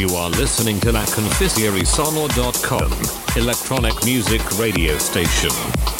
You are listening to La Confisierisonor.com, electronic music radio station.